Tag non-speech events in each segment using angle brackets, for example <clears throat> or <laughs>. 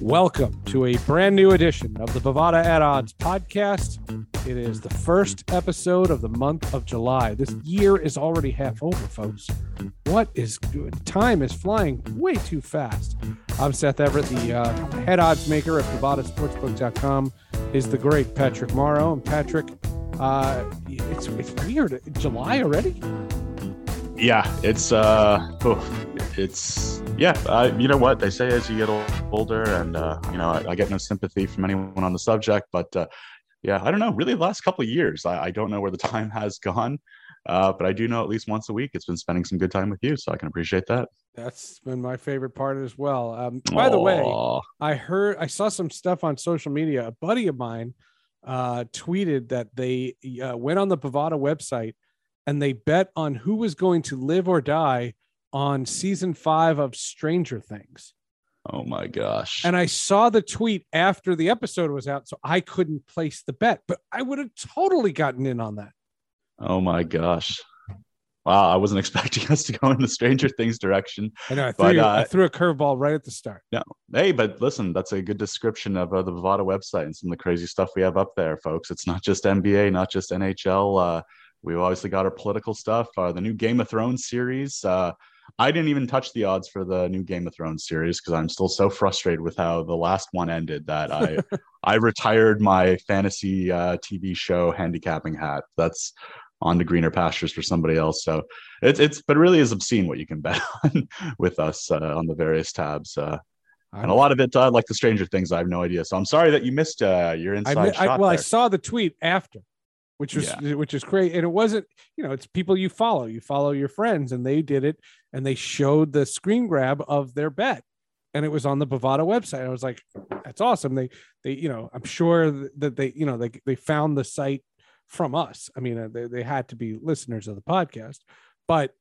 Welcome to a brand new edition of the Bovada at Odds podcast. It is the first episode of the month of July. This year is already half over, folks. What is good? Time is flying way too fast. I'm Seth Everett, the uh, head odds maker at BovadaSportsbook.com. Is the great Patrick Morrow. And Patrick, uh, it's, it's weird. July already? Yeah, it's uh, oh, it's yeah. Uh, you know what they say as you get older, and uh, you know I, I, get no sympathy from anyone on the subject, but uh, yeah, I don't know. Really, the last couple of years, I, I don't know where the <laughs> time has gone, uh, but I do know at least once a week it's been spending some good time with you, so I can appreciate that. That's been my favorite part as well. Um, by Aww. the way, I heard I saw some stuff on social media. A buddy of mine uh, tweeted that they uh, went on the Bovada website and they bet on who was going to live or die on season five of Stranger Things. Oh my gosh. And I saw the tweet after the episode was out, so I couldn't place the bet, but I would have totally gotten in on that. Oh my gosh. Wow, I wasn't <laughs> expecting us to go in the Stranger Things direction. I know. I threw, but, you, uh, I threw a curveball right at the start. No, hey, but listen, that's a good description of uh, the Bovada website and some of the crazy stuff we have up there, folks. It's not just NBA, not just NHL. Uh, We've obviously got our political stuff, uh, the new Game of Thrones series. I didn't even touch the odds for the new Game of Thrones series because I'm still so frustrated with how the last one ended that I <laughs> I retired my fantasy uh, TV show handicapping hat. That's on the greener pastures for somebody else. So it's it's but it really is obscene what you can <laughs> bet on with us uh, on the various tabs. Uh, and a lot of it, uh, like the Stranger Things, I have no idea. So I'm sorry that you missed uh, your inside I, shot. I, well, there. I saw the tweet after which was yeah. which is great. And it wasn't you know it's people you follow. You follow your friends and they did it and they showed the screen grab of their bet. And it was on the Bovada website. I was like that's awesome. They they you know i'm sure that they you know they, they found the site from us. I mean uh, they, they had to be listeners of the podcast but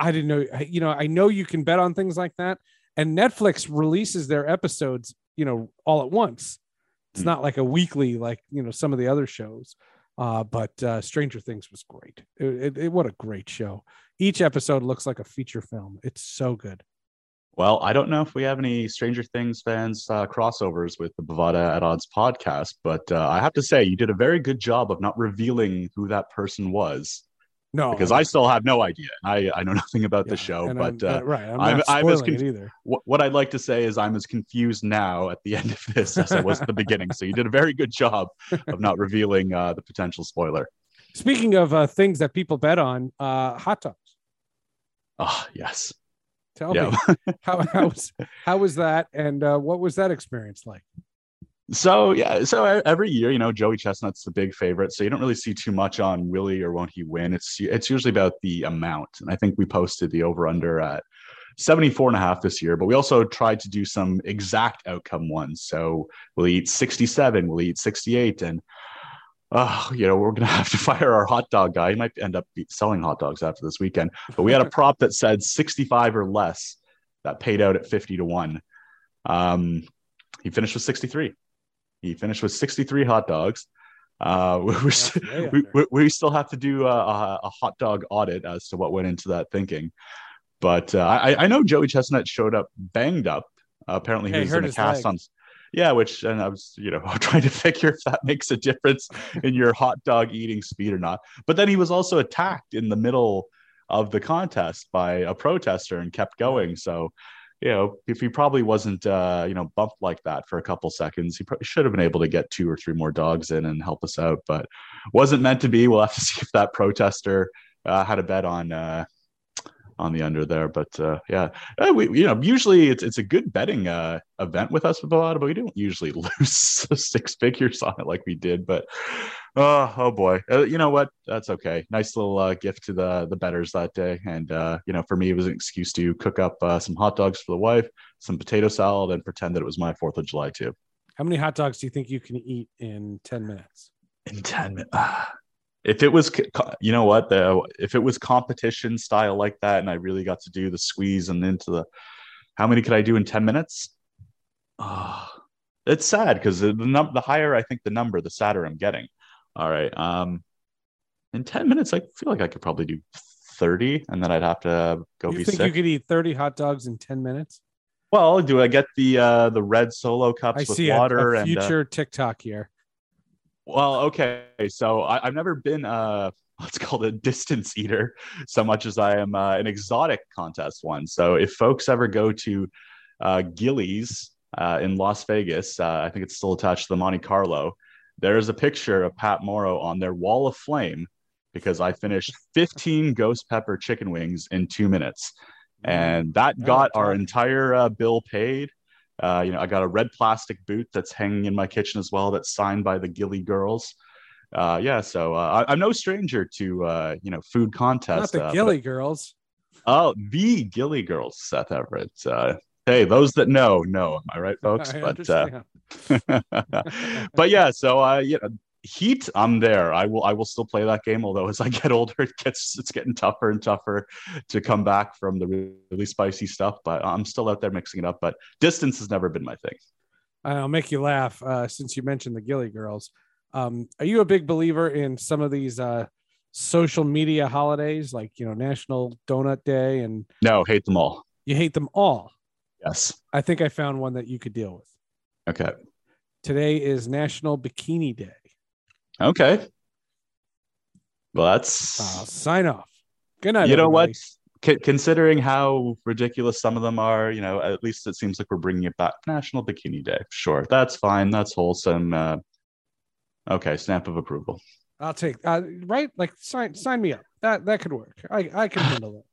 i didn't know you know i know you can bet on things like that. And netflix releases their episodes you know all at once. It's mm. not like a weekly like you know some of the other shows uh, but uh, Stranger Things was great. It, it, it, what a great show. Each episode looks like a feature film. It's so good. Well, I don't know if we have any Stranger Things fans uh, crossovers with the Bovada at Odds podcast, but uh, I have to say you did a very good job of not revealing who that person was. No, because I still have no idea. I, I know <laughs> nothing about yeah, the show, but I'm, uh, right, I'm, I'm, I'm as conf- either. What, what I'd like to say is I'm as confused now at the <laughs> end of this as I was at the beginning. So you did a very good job of not revealing uh, the potential spoiler. Speaking of uh, things that people bet on, uh, hot dogs. Oh yes. Tell yeah. me how how was how was that, and uh, what was that experience like? So yeah, so every year, you know, Joey Chestnut's the big favorite. So you don't really see too much on Willie or won't he win. It's it's usually about the amount. And I think we posted the over under at 74 and a half this year, but we also tried to do some exact outcome ones. So we'll eat 67, we'll eat 68, and oh, you know, we're gonna <laughs> have to fire our hot dog guy. He might end up selling hot dogs after this weekend. But we had a <laughs> prop that said 65 or less that paid out at 50 to 1. Um, he finished with 63. He finished with 63 hot dogs. Uh, <laughs> we, we, we, still have to do a, a, hot dog audit as to what went into that thinking. But uh, I, I know Joey Chestnut showed up banged up. Uh, apparently, he was in a cast leg. on. Yeah, which and I was, you know, <laughs> trying to figure if that makes a difference in your hot dog eating speed or not. But then he was also attacked in the middle of the contest by a protester and kept going. So you know, if he probably wasn't, uh, you know, bumped like that for a couple seconds, he probably should have been able to get two or three more dogs in and help us out, but wasn't meant to be. We'll have to <laughs> see if that protester uh, had a bet on uh, on the under there. But uh, yeah, uh, we you know usually it's it's a good betting uh, event with us with a lot, but we don't usually <laughs> lose six figures on it like we did. But Oh, oh boy. Uh, you know what? That's okay. Nice little uh, gift to the the betters that day, and uh, you know, for me, it was an excuse to cook up uh, some hot dogs for the wife, some potato salad, and pretend that it was my Fourth of July too. How many hot dogs do you think you can eat in ten minutes? In ten minutes. If it was, you know what? The, if it was competition style like that, and I really got to do the squeeze and into the, how many could I do in ten minutes? Oh, it's sad because the num- the higher I think the number, the sadder I'm getting. All right. Um, in 10 minutes, I feel like I could probably do 30 and then I'd have to go you be think sick. you could eat 30 hot dogs in 10 minutes? Well, do I get the uh the red solo cups I with see water a, a and future uh, TikTok here. Well, okay. So I, I've never been uh <laughs> what's called a distance eater so much as I am uh, an exotic contest one. So if folks ever go to uh Gilley's uh, in Las Vegas, uh, I think it's still attached to the Monte Carlo. There's a picture of Pat Morrow on their wall of flame because I finished <laughs> 15 ghost pepper chicken wings in two minutes and that Oh, got our entire uh, bill paid. Uh, you know, I got a red plastic boot that's hanging in my kitchen as well. That's signed by the Gilley girls. Uh, yeah, so uh, I, I'm no stranger to uh, you know food Not contests. the uh, but- Gilley girls. oh, the Gilley girls, Seth Everett. Uh, hey, those that know know. Am I right, folks? <laughs> I but uh, <laughs> but yeah, so uh, you know, Heat, I'm there. I will I will still play that game. Although as I get older, <laughs> it gets it's getting tougher and tougher to come back from the really spicy stuff. But I'm still out there mixing it up. But distance has never been my thing. I'll make you laugh uh, since you mentioned the Gilley girls. Um, are you a big believer in some of these uh, social media holidays, like you know National Donut Day, and No, hate them all. you hate them all? Yes. I think I found one that you could deal with. Okay. Today is National Bikini Day. Okay. Well, that's Uh, sign off. Good night. you know everybody. what? C- considering how ridiculous some of them are, you know, at least it seems like we're bringing it back. National Bikini Day, sure, that's fine, that's wholesome. Uh, okay, stamp of approval. I'll take uh, right. Like sign sign me up. That that could work. I I can <sighs> handle it.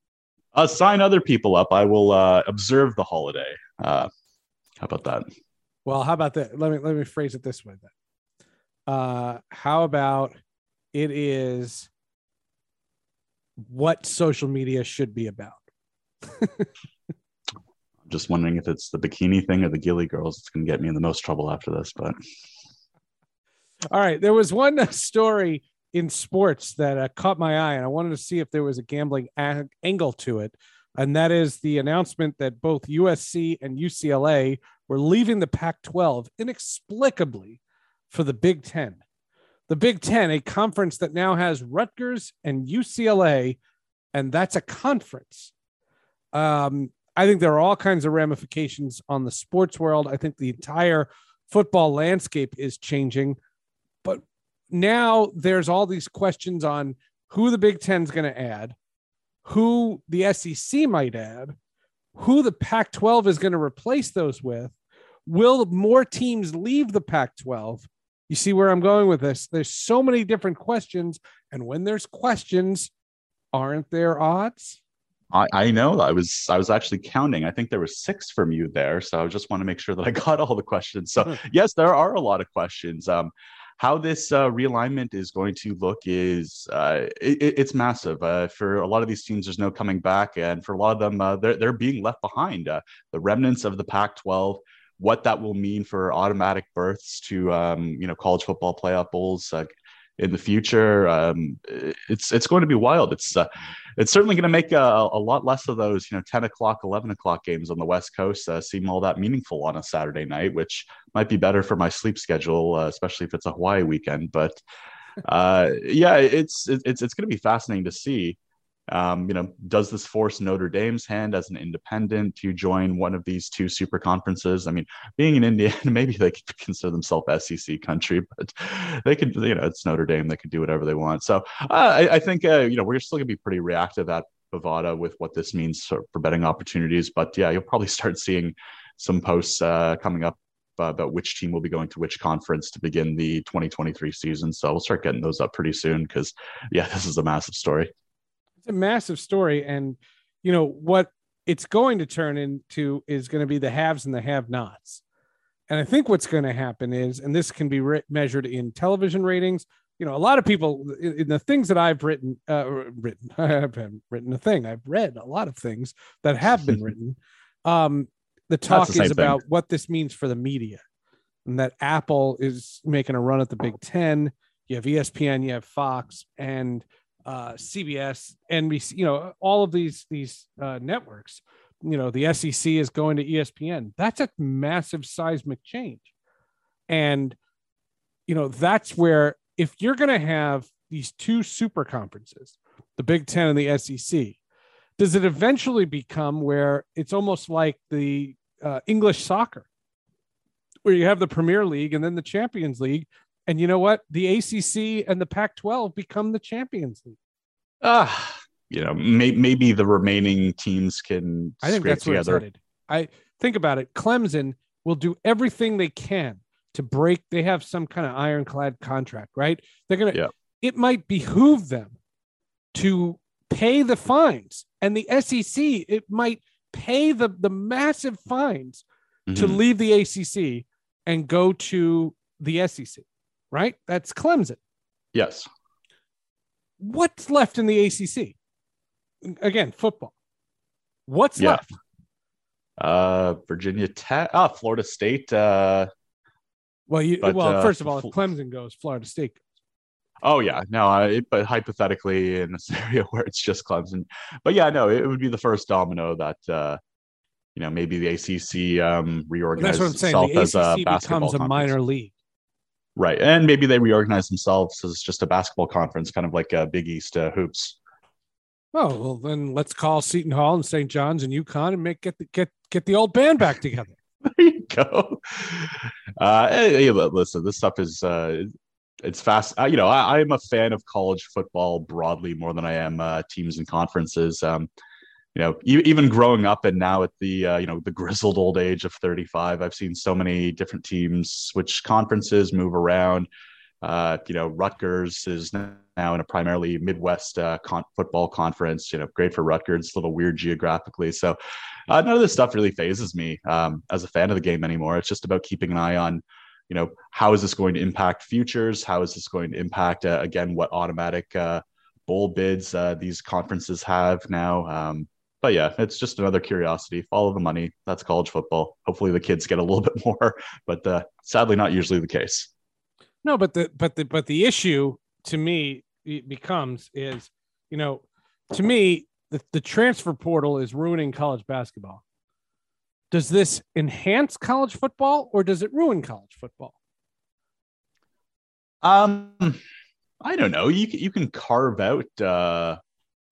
Uh, sign other people up. I will uh, observe the holiday. Uh, how about that? Well, how about that? Let me let me phrase it this way then. Uh, how about it is what social media should be about? I'm <laughs> just wondering if it's the bikini thing or the Gilley girls. It's going to get me in the most trouble after this. But All right, there was one story in sports that uh, caught my eye, and I wanted to see if there was a gambling a- angle to it. And that is the announcement that both USC and UCLA were leaving the Pac 12 inexplicably for the Big Ten. The Big Ten, a conference that now has Rutgers and UCLA, and that's a conference. Um, I think there are all kinds of ramifications on the sports world. I think the entire football landscape is changing. But now there's all these questions on who the Big Ten's going to add, who the SEC might add, who the Pac 12 is going to replace those with. Will more teams leave the Pac 12? You see where I'm going with this? There's so many different questions. And when there's questions, aren't there odds? I, I know I was I was actually counting. I think there were six from you there, so I just want to make sure that I <laughs> got all the questions. So yes, there are a lot of questions. Um, how this uh, realignment is going to look is uh, it, it's massive. Uh, for a lot of these teams, there's no coming back, and for a lot of them, uh, they're they're being left behind. Uh, the remnants of the Pac-12, what that will mean for automatic berths to um, you know college football playoff bowls. Uh, in the future, um, it's it's going to be wild. It's uh, it's certainly going to make a, a, lot less of those, you know, 10 o'clock, 11 o'clock games on the West Coast uh, seem all that meaningful on a Saturday night, which might be better for my sleep schedule, uh, especially if it's a Hawaii weekend. But <laughs> uh, yeah, it's it's it's going to be fascinating to see. Um, you know, does this force Notre Dame's hand as an independent to join one of these two super conferences? I mean, being in Indiana, <laughs> maybe they could consider themselves SEC country, but they could, you know, it's Notre Dame. They could do whatever they want. So uh, I, I, think, uh, you know, we're still going to be pretty reactive at Bovada with what this means for, for betting opportunities. But yeah, you'll probably <laughs> start seeing some posts uh, coming up uh, about which team will be going to which conference to begin the 2023 season. So we'll start getting those up pretty soon because, yeah, <laughs> this is a massive story. It's a massive story. And, you know, what it's going to turn into is going to be the haves and the have nots. And I think what's going to happen is, and this can be re- measured in television ratings. You know, a lot of people in, the things that I've written, uh, written, <laughs> I haven't written a thing. I've read a lot of things that have been <laughs> written. Um, the talk the is about thing. what this means for the media, and that Apple is making a run at the Big Ten. You have ESPN, you have Fox, and uh, CBS, NBC, you know, all of these these uh, networks. You know, the SEC is going to ESPN. That's a massive seismic change, and you know that's where if you're going to have these two super conferences, the Big Ten and the SEC, does it eventually become where it's almost like the uh, English soccer, where you have the Premier League and then the Champions League. And you know what? The ACC and the Pac 12 become the Champions League. Ah, you know, may, maybe the remaining teams can. I think that's together. where it's headed. I think about it. Clemson will do everything they can to break. They have some kind of ironclad contract, right? They're gonna. Yeah. It might behoove them to pay the fines, and the SEC it might pay the the massive fines mm-hmm. to leave the ACC and go to the SEC, right? That's Clemson. Yes. What's left in the ACC? Again, football. What's yeah. left? Uh, Virginia Tech, ah, Florida State. Uh, well, you but, well, uh, first of all, if Clemson goes, Florida State Oh yeah, no, I, but hypothetically in <laughs> a scenario where it's just Clemson, but yeah, no, it would be the first domino that uh, you know maybe the ACC um, reorganizes well, itself as a basketball becomes a minor league, right? And maybe they reorganize themselves as just a basketball conference, kind of like a Big East uh, hoops. Oh well, then let's call Seton Hall and St. John's and UConn and make get the, get get the old band back together. <laughs> there you go. Uh, hey, listen, this stuff is uh, it's fast. Uh, you know, I, am a fan of college football broadly more than I am uh, teams and conferences. Um, you know, even growing up and now at the uh, you know the grizzled old age of 35, I've seen so many different teams switch conferences, move around. Uh, you know, Rutgers is now in a primarily Midwest uh, con- football conference. You know, great for Rutgers. A little weird geographically, so uh, none of this stuff really phases me um, as a fan of the game anymore. It's just about keeping an eye on you know, how is this going to impact futures? How is this going to impact, uh, again, what automatic uh, bowl bids uh, these conferences have now? Um, but yeah, it's just another curiosity. Follow the money. That's college football. Hopefully, the kids get a little <laughs> bit more, but uh, sadly, not usually the case. No, but the but the but the issue to me becomes is, you know, to me the, the transfer portal is ruining college basketball does this enhance college football or does it ruin college football? Um, I don't know. You you can carve out, uh,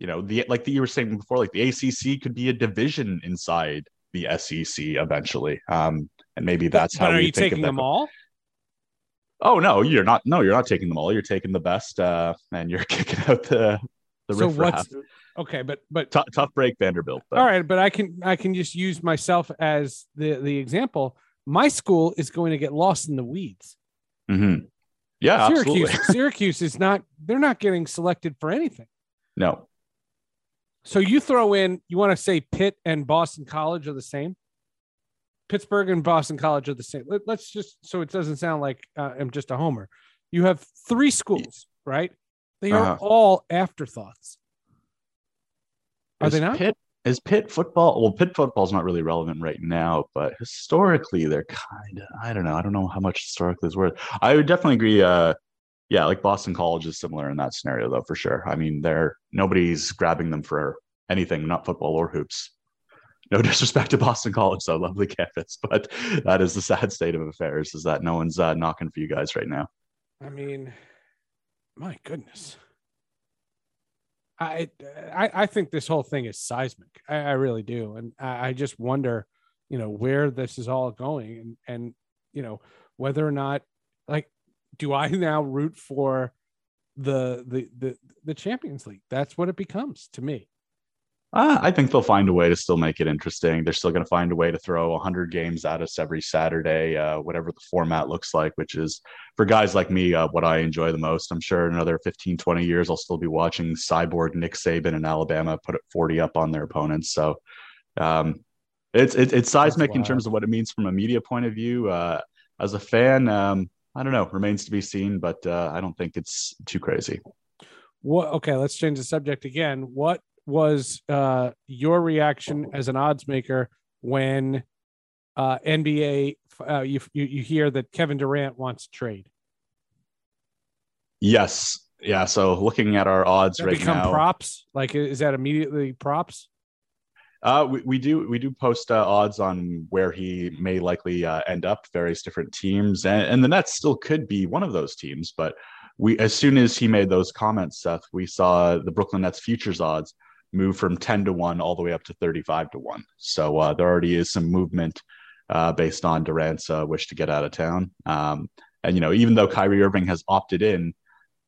you know, the like the, you were saying before, like the ACC could be a division inside the SEC eventually. Um, and maybe that's but, how. Are you taking them all? Oh no, you're not. No, you're not taking them all. You're taking the best, uh, and you're <laughs> kicking out the the so what's okay, but but tough, tough break Vanderbilt. But. All right, but I can I can just use myself as the the example. My school is going to get lost in the weeds. Mm-hmm. Yeah, Syracuse. absolutely. Syracuse is not. They're not getting selected for anything. No. So you throw in. You want to say Pitt and Boston College are the same. Pittsburgh and Boston College are the same. Let, us just so it doesn't sound like uh, I'm just a homer. You have three schools, right? They are uh-huh. all afterthoughts. Are is they not? Pitt, is Pitt football? Well, Pitt football is not really relevant right now, but historically, they're kind of. I don't know. I don't know how much historically is worth. I would definitely agree. Uh, yeah, like Boston College is similar in that scenario, though, for sure. I mean, they're nobody's grabbing them for anything, not football or hoops. No <laughs> disrespect to Boston College, so lovely campus, but that is the sad state of affairs. Is that no one's uh, knocking for you guys right now? I mean, my goodness. I, I, I think this whole thing is seismic. I, I really do, and I, I, just wonder, you know, where this is all going, and and you know whether or not, do I now root for the the the the Champions League? That's what it becomes to me. Uh, I think they'll find a way to still make it interesting. They're still going to find a way to throw 100 games at us every Saturday, uh, whatever the format looks like, which is for guys like me, uh, what I enjoy the most. I'm sure in another 15, 20 years, I'll still be watching Cyborg Nick Saban in Alabama put 40 up on their opponents. So um, it's, it, it's seismic in terms of what it means from a media point of view. Uh, as a fan, um, I don't know, remains to be seen, but uh, I don't think it's too crazy. What, okay, let's change the subject again. What was uh, your reaction as an odds maker when uh, NBA uh, you, you you hear that Kevin Durant wants to trade? Yes, yeah. So looking at our odds right become now, props. Like, is that immediately props? Uh, we, we do we do post uh, odds on where he may likely uh, end up, various different teams, and, and the Nets still could be one of those teams. But we, as soon as he made those comments, Seth, we saw the Brooklyn Nets futures odds move from 10 to 1 all the way up to 35 to 1. So uh, there already is some movement uh, based on Durant's uh, wish to get out of town. Um, and you know, even though Kyrie Irving has opted in,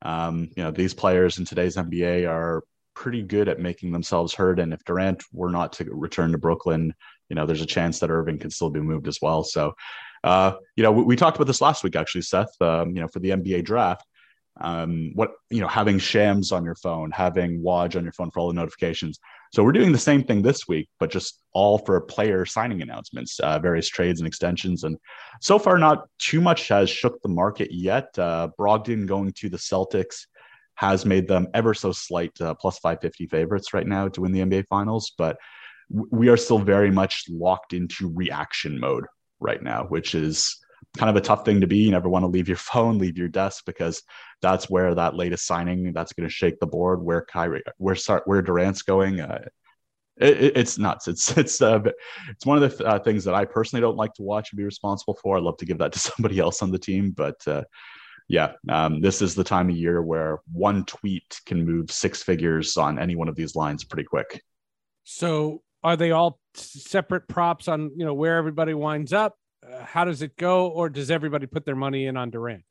um, you know, these players in today's NBA are pretty good at making themselves heard. And if Durant were not to return to Brooklyn, you know, there's a chance that Irving can still be moved as well. So, uh, you know, we, we, talked about this last week actually, Seth. Um, you know, for the NBA draft, um, what you know, having Shams on your phone, having Woj on your phone for all the notifications. So we're doing the same thing this week, but just all for player signing announcements, uh, various trades and extensions. And so far, not too much has shook the market yet. Uh, Brogdon going to the Celtics has made them ever so slight uh, plus 550 favorites right now to win the NBA Finals, but we are still very much locked into reaction mode right now, which is kind of a tough thing to be. You never want to leave your <laughs> phone, leave your desk, because that's where that latest signing that's going to shake the board. Where Kyrie, where where Durant's going, uh, it, it's nuts. It's <laughs> it's uh, it's one of the uh, things that I personally don't like to watch and be responsible for. I'd love to give that to somebody else on the team, but uh, yeah, um, this is the time of year where one tweet can move six figures on any one of these lines pretty quick. So, are they all separate props on you know where everybody winds up? Uh, how does it go, or does everybody put their money in on Durant?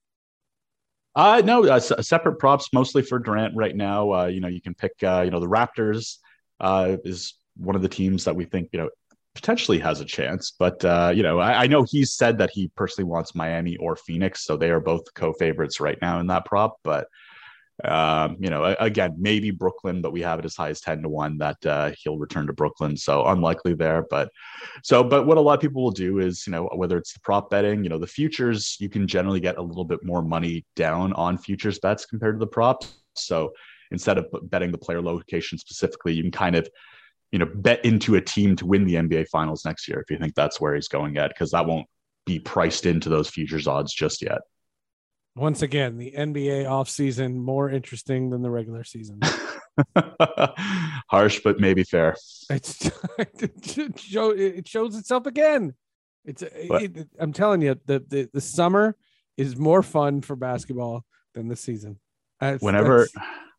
Uh, no, uh, separate props mostly for Durant right now. Uh, you know, you can pick. Uh, you know, the Raptors uh, is one of the teams that we think you know potentially has a chance. But uh, you know, I, I, know he's said that he personally wants Miami or Phoenix, so they are both co-favorites right now in that prop. But um, you know, again, maybe Brooklyn, but we have it as high as ten to one that uh, he'll return to Brooklyn. So unlikely there. But so, but what a lot of people will do is, you know, whether it's the prop betting, you know, the futures, you can generally get a little bit more money down on futures bets compared to the props. So instead of betting the player location specifically, you can kind of you know, bet into a team to win the NBA finals next year if you think that's where he's going at, because that won't be priced into those futures odds just yet. Once again, the NBA offseason more interesting than the regular season. <laughs> Harsh, but maybe fair. It's <laughs> it, show, it shows itself again. It's it, I'm telling you, the, the the summer is more fun for basketball than the season. That's, whenever that's,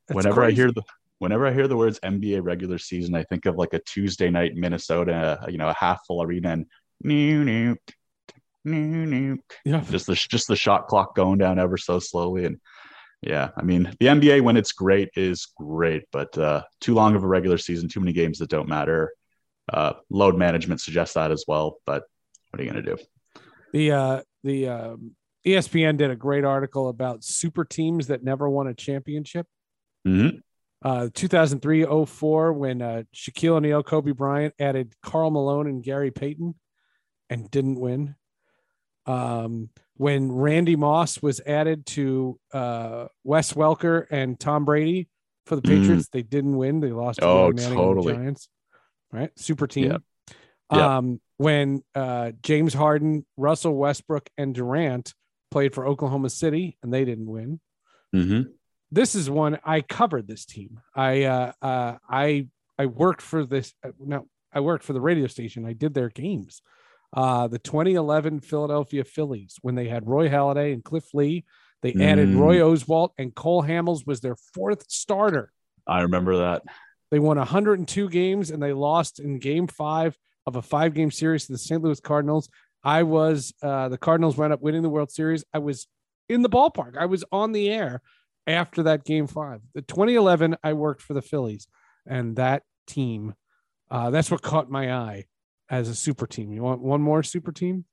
that's whenever crazy. I hear the whenever I hear the words NBA regular season, I think of like a Tuesday night Minnesota, you know, a half full arena and new new new new. Yeah. Just the just the shot clock going down ever so slowly. And yeah, I mean the NBA when it's great is great, but uh too long of a regular season, too many games that don't matter. Uh load management suggests that as well. But what are you gonna do? The uh the um ESPN did a great article about super teams that never won a championship. Mm-hmm. Uh, 2003-04 when uh, Shaquille O'Neal, Kobe Bryant added Karl Malone and Gary Payton and didn't win. Um, when Randy Moss was added to uh, Wes Welker and Tom Brady for the mm. Patriots, they didn't win. They lost to oh, totally. Giants. Right, super team. Yep. Yep. Um, when uh, James Harden, Russell Westbrook, and Durant played for Oklahoma City, and they didn't win. Mm-hmm this is one I covered this team. I uh, uh, I I worked for this. Uh, no, I worked for the radio station. I did their games. Uh, the 2011 Philadelphia Phillies when they had Roy Halladay and Cliff Lee. They mm. added Roy Oswalt and Cole Hamels was their fourth starter. I remember that. They won 102 games and they lost in Game Five of a five-game series to the St. Louis Cardinals. I was uh, the Cardinals wound up winning the World Series. I was in the ballpark. I was on the air after that game five. The 2011, I worked for the Phillies, and that team, uh, that's what caught my eye as a super team. You want one more super team?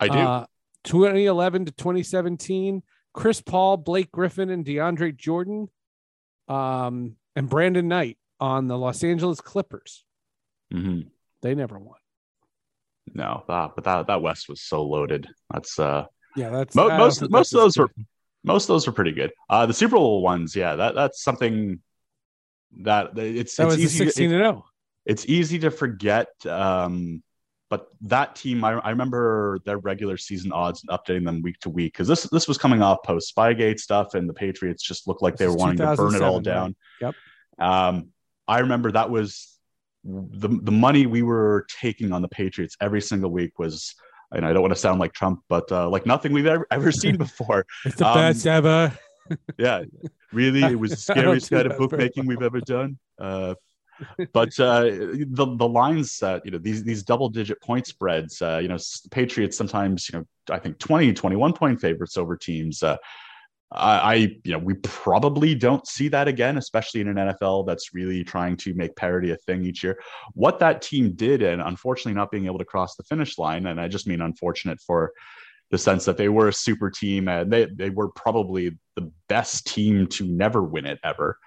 I do. Uh, 2011 to 2017, Chris Paul, Blake Griffin, and DeAndre Jordan, um, and Brandon Knight on the Los Angeles Clippers. Mm-hmm. They never won. No, that, but that that West was so loaded. That's uh, yeah, that's mo- most most of those good. were most of those are pretty good. Uh, the Super Bowl ones, yeah, that that's something that it's that it's was easy, 16 to know. It's easy to forget. Um, but that team, I, I remember their regular season odds and updating them week to week because this this was coming off post Spygate stuff, and the Patriots just looked like this they were wanting to burn it all down. Right? Yep. Um, I remember that was the the money we were taking on the Patriots every single week was and I don't want to sound like Trump, but uh, like nothing we've ever ever seen <laughs> before. it's the um, best ever. <laughs> yeah, really, it was the <laughs> scariest kind of bookmaking we've ever done. Uh, but uh, the the lines set, you know, these these double digit point spreads, uh, you know, Patriots sometimes, you know, I think 20, 21 point favorites over teams. I, you know, we probably don't see that again, especially in an NFL that's really trying to make parity a thing each year. What that team did, and unfortunately not being able to cross the finish line, and I just mean unfortunate for the sense that they were a super team and they, they were probably the best team to never win it ever.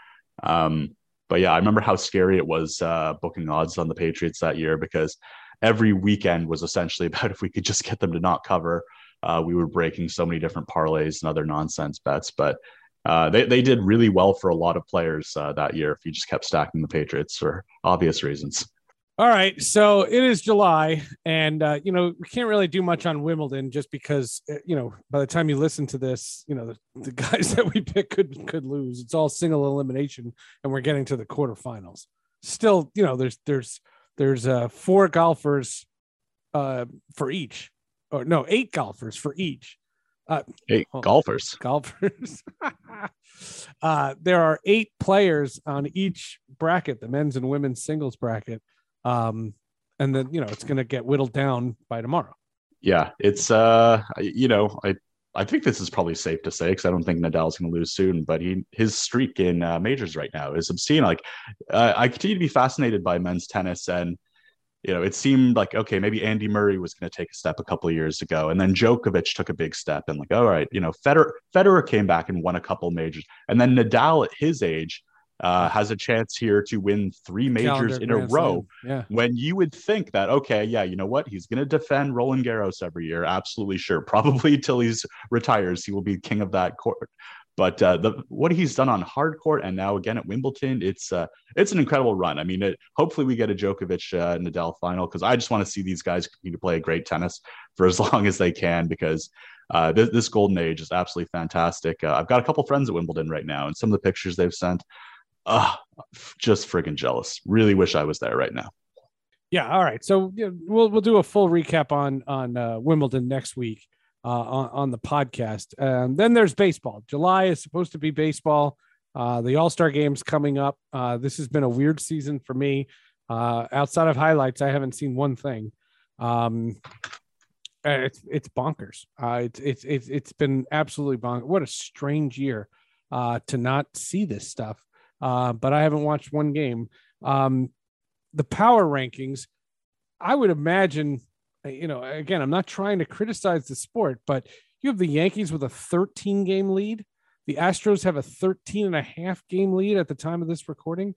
Um, but yeah, I remember how scary it was uh, booking odds on the Patriots that year because every weekend was essentially <laughs> about if we could just get them to not cover. Uh, we were breaking so many different parlays and other nonsense bets, but uh, they, they did really well for a lot of players uh, that year if you just kept stacking the Patriots for obvious reasons. All right, so it is July, and uh, you know we can't really do much on Wimbledon just because uh, you know by the time you listen to this, you know the, the guys <laughs> that we pick could could lose. It's all single elimination, and we're getting to the quarterfinals. Still, you know, there's there's there's uh, four golfers uh, for each, or no, eight golfers for each. Uh, eight golfers. Golfers. <laughs> uh, there are eight players on each bracket, the men's and women's singles bracket um, and then you know it's going to get whittled down by tomorrow. Yeah, it's uh, you know, I I think this is probably safe to say because I don't think Nadal's going to lose soon. But he his streak in uh, majors right now is obscene. Like uh, I continue to be fascinated by men's tennis, and you know, it seemed like okay, maybe Andy Murray was going to take a step a couple of years ago, and then Djokovic took a big step, and like all right, you know, Federer Federer came back and won a couple majors, and then Nadal at his age uh, has a chance here to win three majors Calendar in a row. Yeah. When you would think that, okay, yeah, you know what? He's going to defend Roland Garros every year. Absolutely sure. <laughs> Probably till he's retires, he will be king of that court. But uh, the what he's done on hard court and now again at Wimbledon, it's uh, it's an incredible run. I mean, it, hopefully we get a Djokovic uh, Nadal final because I just want to see these guys continue to play great tennis for as <laughs> long as they can because uh, this, this, golden age is absolutely fantastic. Uh, I've got a couple friends at Wimbledon right now, and some of the pictures they've sent, uh, just freaking jealous. Really wish I was there right now. Yeah. All right. So we'll we'll do a full recap on on uh, Wimbledon next week uh, on on the podcast. And then there's baseball. July is supposed to be baseball. Uh, the All Star games coming up. Uh, this has been a weird season for me. Uh, outside of highlights, I haven't seen one thing. Um, it's it's bonkers. Uh, it's it's it's it's been absolutely bonkers. What a strange year to not see this stuff but I haven't watched one game. Um, the power rankings, I would imagine, you know, again, I'm not trying to criticize the sport, but you have the Yankees with a 13 game lead. The Astros have a 13 and a half game lead at the time of this recording.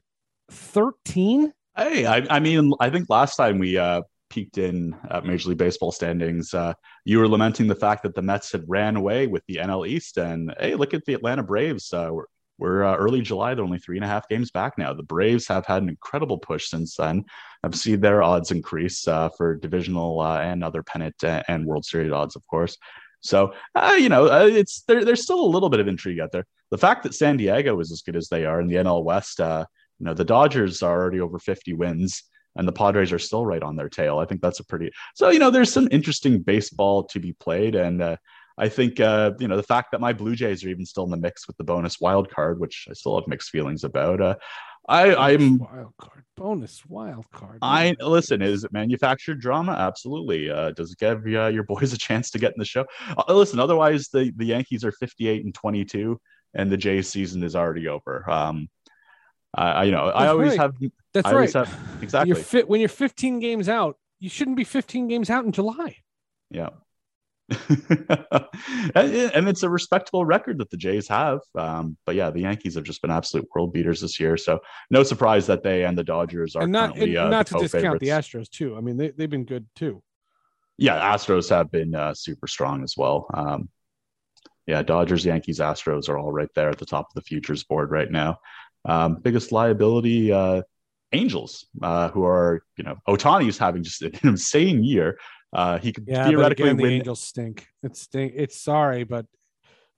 13? Hey, I, I mean, I think last time we uh, peaked in uh, Major League Baseball standings, uh, you were lamenting the fact that the Mets had ran away with the NL East. And hey, look at the Atlanta Braves. Uh, we're uh, early July. They're only three and a half games back now. The Braves have had an incredible push since then. I've seen their odds increase uh, for divisional uh, and other pennant and World Series odds, of course. So uh, you know, uh, it's there, there's still a little bit of intrigue out there. The fact that San Diego is as good as they are in the NL West, uh, you know, the Dodgers are already over 50 wins and the Padres are still right on their tail. I think that's a pretty so you know there's some interesting baseball to be played, and uh, I think uh, you know the fact that my Blue Jays are even still in the mix with the bonus wild card, which I still have mixed feelings about. Uh, I, I'm wild card bonus wild card. I listen. Is it manufactured drama? Absolutely. Uh, does it give uh, your boys a chance to get in the show? Uh, listen. Otherwise, the the Yankees are 58 and 22, and the Jays season is already over. Um, I, you know, That's I always right. have. That's I right. Have, exactly. You're fit when you're 15 games out. You shouldn't be 15 games out in July. Yeah. <laughs> and it's a respectable record that the Jays have. Um, but yeah, the Yankees have just been absolute world beaters this year. So no surprise that they and the Dodgers are and not, and uh, not to discount the Astros too. I mean, they, they've been good too. Yeah, Astros have been uh, super strong as well. Um, yeah, Dodgers, Yankees, Astros are all right there at the top of the futures board right now. Um, biggest liability, uh, Angels, uh, who are, you know, Ohtani's having just an <laughs> insane year. Uh, he could yeah, theoretically again, win. The Angels stink. It's stink. It's sorry, but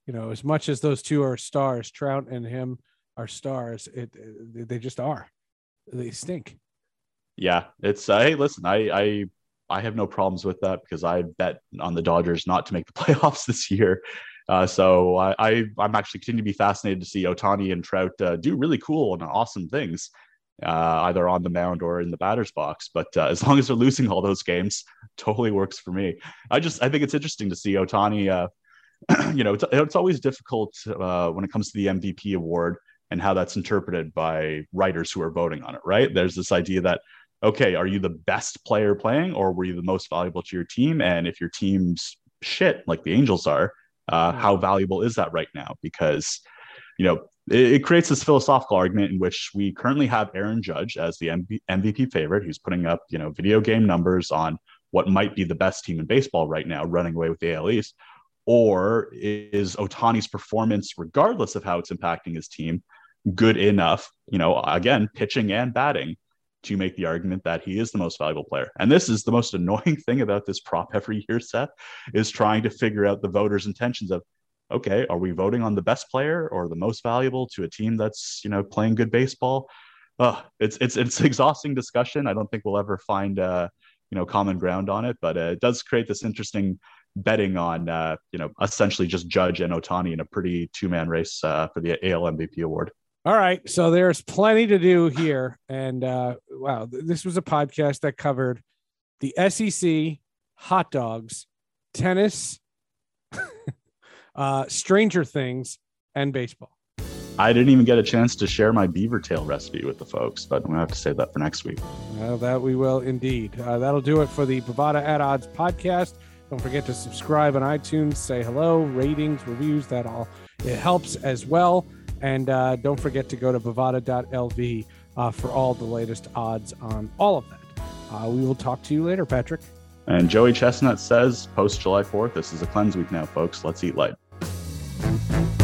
you know, as much as those two are stars, Trout and him are stars. It, it they just are. They stink. Yeah, it's uh, hey, listen, I I I have no problems with that because I bet on the Dodgers not to make the <laughs> playoffs this year. Uh, so I, I am actually continuing to be fascinated to see Ohtani and Trout uh, do really cool and awesome things uh, either on the mound or in the batter's box. But uh, as long as they're losing all those games, <laughs> totally works for me. I just I think it's interesting to see Ohtani. Uh, <clears throat> you know, it's, it's always difficult uh, when it comes to the MVP award and how that's interpreted by writers who are voting on it. Right? There's this idea that okay, are you the best player playing, or were you the most valuable to your team? And if your team's shit, like the Angels are, uh, how valuable is that right now? Because you know it, it, creates this philosophical argument in which we currently have Aaron Judge as the MVP favorite, who's putting up you know video game numbers on what might be the best team in baseball right now, running away with the AL East, or is Ohtani's performance, regardless of how it's impacting his team, good enough? You know, again, pitching and batting to make the argument that he is the most valuable player. And this is the most <laughs> annoying thing about this prop every year, Seth, is trying to figure out the voters' intentions of okay, are we voting on the best player or the most valuable to a team that's you know playing good baseball? Uh, it's it's it's <laughs> exhausting discussion. I don't think we'll ever find uh, you know common ground on it, but uh, it does create this interesting betting on uh, you know essentially just Judge and Ohtani in a pretty two man race uh, for the AL MVP award. All right, so there's plenty to do here, and uh, wow, this was a podcast that covered the SEC, hot dogs, tennis. <laughs> uh, Stranger Things, and baseball. I didn't even get a chance to share my beaver tail recipe with the folks, but we have to save that for next week. Well, that we will indeed. Uh, that'll do it for the Bovada at Odds podcast. Don't forget to subscribe on iTunes, say hello, ratings, reviews. That all it helps as well. And uh, don't forget to go to bovada.lv uh, for all the latest odds on all of that. Uh, we will talk to you later, Patrick. And Joey Chestnut says, post July 4th, this is a cleanse week now, folks. Let's eat light. Thank you.